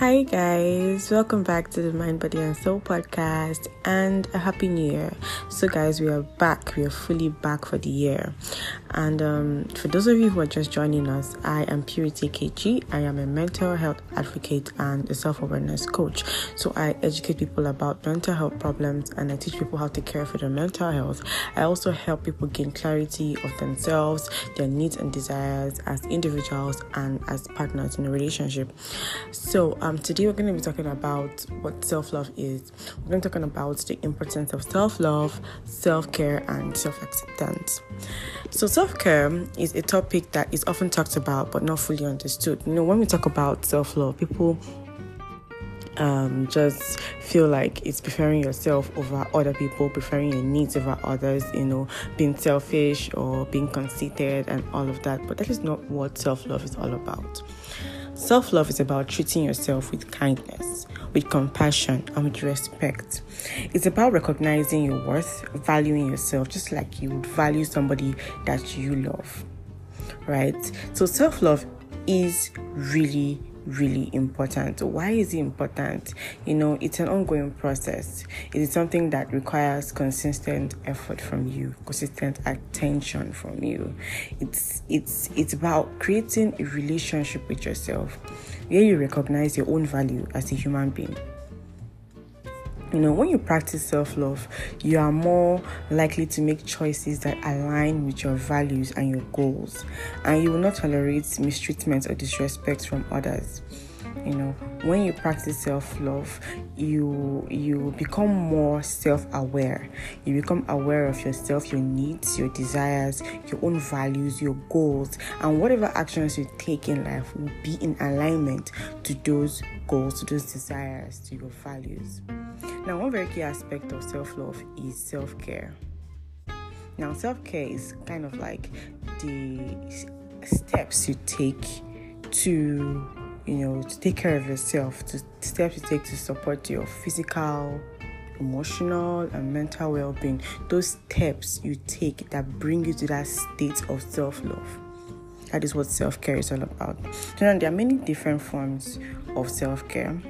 Hi, guys, welcome back to the Mind, Body, and Soul podcast and a happy new year. So, guys, we are back, we are fully back for the year. And um, for those of you who are just joining us, I am Purity KG. I am a mental health advocate and a self awareness coach. So, I educate people about mental health problems and I teach people how to care for their mental health. I also help people gain clarity of themselves, their needs and desires as individuals and as partners in a relationship. So, um, today we're going to be talking about what self love is. We're going to be talking about the importance of self love, self care, and self acceptance. So, self care is a topic that is often talked about but not fully understood. You know, when we talk about self love, people um, just feel like it's preferring yourself over other people, preferring your needs over others, you know, being selfish or being conceited and all of that. But that is not what self love is all about. Self love is about treating yourself with kindness, with compassion, and with respect. It's about recognizing your worth, valuing yourself just like you would value somebody that you love. Right? So, self love is really really important. Why is it important? You know, it's an ongoing process. It is something that requires consistent effort from you, consistent attention from you. It's it's it's about creating a relationship with yourself where you recognize your own value as a human being you know, when you practice self love, you are more likely to make choices that align with your values and your goals, and you will not tolerate mistreatment or disrespect from others. You know when you practice self-love you you become more self-aware. You become aware of yourself your needs your desires your own values your goals and whatever actions you take in life will be in alignment to those goals to those desires to your values now one very key aspect of self-love is self-care now self-care is kind of like the steps you take to you know, to take care of yourself, to steps you take to support your physical, emotional, and mental well being. Those steps you take that bring you to that state of self love. That is what self care is all about. So, now, there are many different forms of self care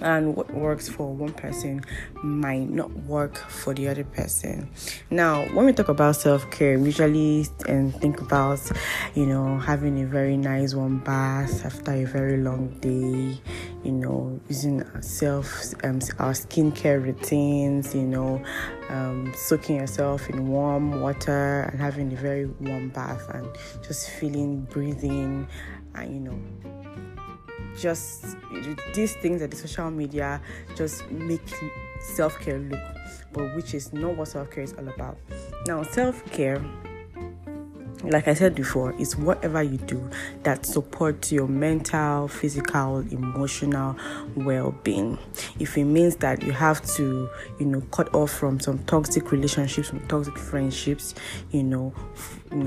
and what works for one person might not work for the other person. Now, when we talk about self care, we usually and think about, you know, having a very nice warm bath after a very long day, you know, using self um, our skincare routines, you know, um, soaking yourself in warm water and having a very warm bath and just feeling breathing and you know just these things that the social media just make self care look, but which is not what self care is all about. Now, self care like I said before, it's whatever you do that supports your mental, physical, emotional well being. If it means that you have to, you know, cut off from some toxic relationships, from toxic friendships, you know,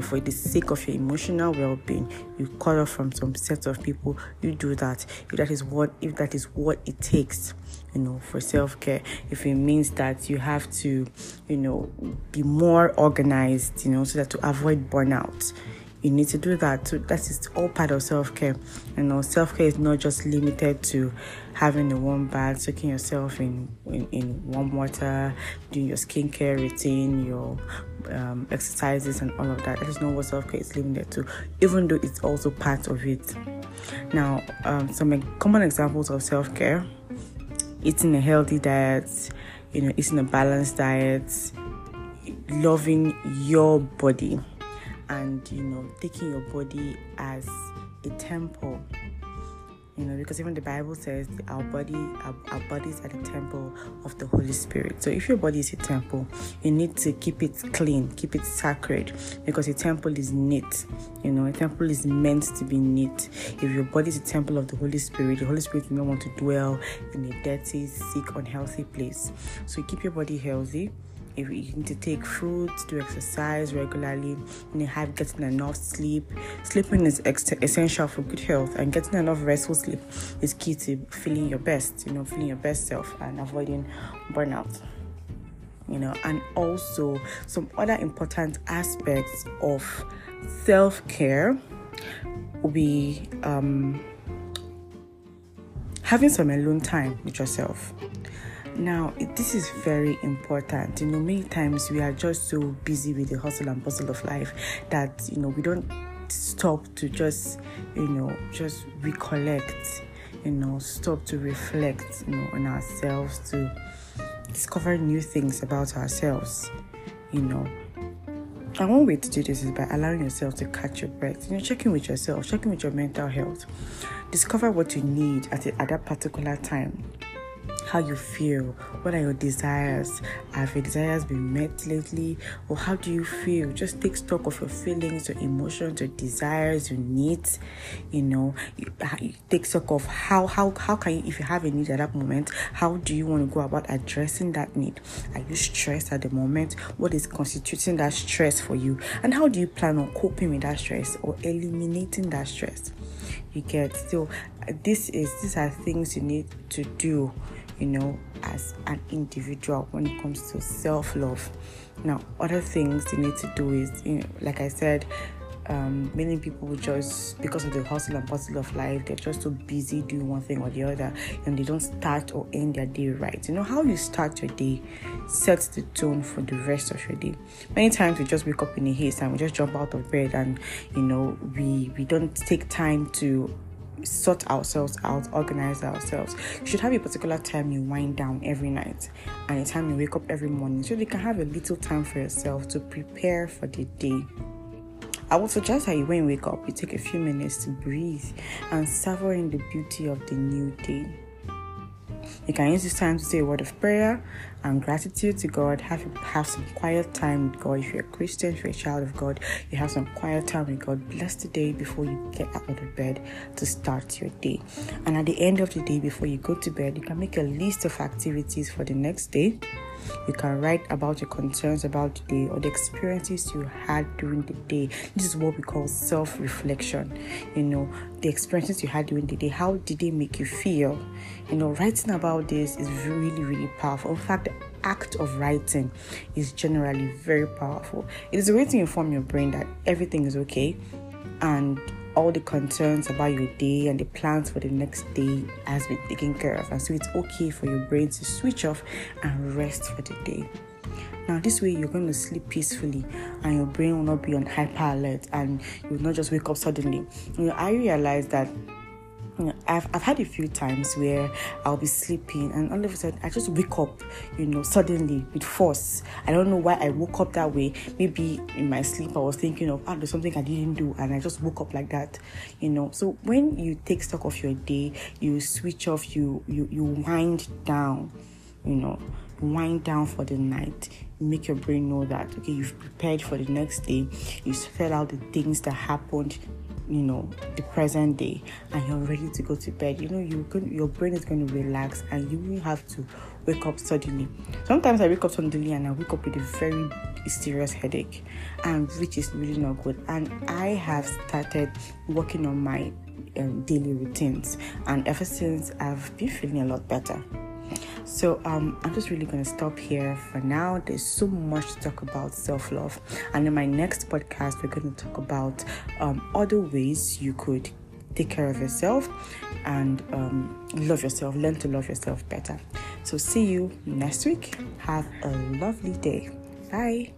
for the sake of your emotional well being, you cut off from some set of people, you do that. If that is what if that is what it takes you know for self-care if it means that you have to you know be more organized you know so that to avoid burnout you need to do that. So that is all part of self-care. You know self-care is not just limited to having a warm bath soaking yourself in in, in warm water doing your skincare routine your um, exercises and all of that. That is not what self-care is limited to even though it's also part of it. Now um, some common examples of self-care eating a healthy diet, you know, eating a balanced diet, loving your body, and you know, taking your body as a temple you know because even the bible says our body our, our bodies are the temple of the holy spirit. So if your body is a temple you need to keep it clean keep it sacred because a temple is neat you know a temple is meant to be neat. If your body is a temple of the holy spirit the holy spirit will not want to dwell in a dirty sick unhealthy place. So keep your body healthy if you need to take fruits, do exercise regularly, and you have getting enough sleep. Sleeping is ex- essential for good health, and getting enough restful sleep is key to feeling your best. You know, feeling your best self and avoiding burnout. You know, and also some other important aspects of self care will be um, having some alone time with yourself. Now, this is very important. You know, many times we are just so busy with the hustle and bustle of life that, you know, we don't stop to just, you know, just recollect, you know, stop to reflect, you know, on ourselves, to discover new things about ourselves, you know. And one way to do this is by allowing yourself to catch your breath. You know, checking with yourself, checking with your mental health. Discover what you need at, at that particular time how you feel. What are your desires? Have your desires been met lately? Or how do you feel? Just take stock of your feelings, your emotions, your desires, your needs. You know, take stock of how how how can you if you have a need at that moment, how do you want to go about addressing that need? Are you stressed at the moment? What is constituting that stress for you? And how do you plan on coping with that stress or eliminating that stress? You get so this is these are things you need to do you know, as an individual when it comes to self love. Now, other things you need to do is, you know, like I said, um, many people just because of the hustle and bustle of life, they're just so busy doing one thing or the other, and they don't start or end their day right. You know how you start your day sets the tone for the rest of your day. Many times we just wake up in a haste and we just jump out of bed, and you know we we don't take time to sort ourselves out, organize ourselves. You should have a particular time you wind down every night and a time you wake up every morning so you can have a little time for yourself to prepare for the day. I would suggest that you, when you wake up, you take a few minutes to breathe and savor in the beauty of the new day. You can use this time to say a word of prayer and gratitude to God. Have have some quiet time with God. If you're a Christian, if you're a child of God, you have some quiet time with God. Bless the day before you get out of bed to start your day. And at the end of the day, before you go to bed, you can make a list of activities for the next day you can write about your concerns about the day or the experiences you had during the day. This is what we call self reflection. You know, the experiences you had during the day, how did they make you feel? You know, writing about this is really, really powerful. In fact, the act of writing is generally very powerful. It is a way to inform your brain that everything is okay and all the concerns about your day and the plans for the next day has been taken care of. And so it's okay for your brain to switch off and rest for the day. Now, this way you're going to sleep peacefully and your brain will not be on hyper alert and you will not just wake up suddenly. You I realized that I've, I've had a few times where I'll be sleeping and all of a sudden I just wake up, you know, suddenly with force. I don't know why I woke up that way. Maybe in my sleep I was thinking of, oh, there's something I didn't do and I just woke up like that, you know. So when you take stock of your day, you switch off, you you, you wind down, you know, wind down for the night make your brain know that okay you've prepared for the next day you spell out the things that happened you know the present day and you're ready to go to bed you know you your brain is going to relax and you won't have to wake up suddenly. Sometimes i wake up suddenly and i wake up with a very serious headache and which is really not good. And i have started working on my um, daily routines and ever since i've been feeling a lot better so um, I'm just really going to stop here for now. There's so much to talk about self love, and in my next podcast, we're going to talk about um, other ways you could take care of yourself and um, love yourself, learn to love yourself better. So, see you next week. Have a lovely day. Bye.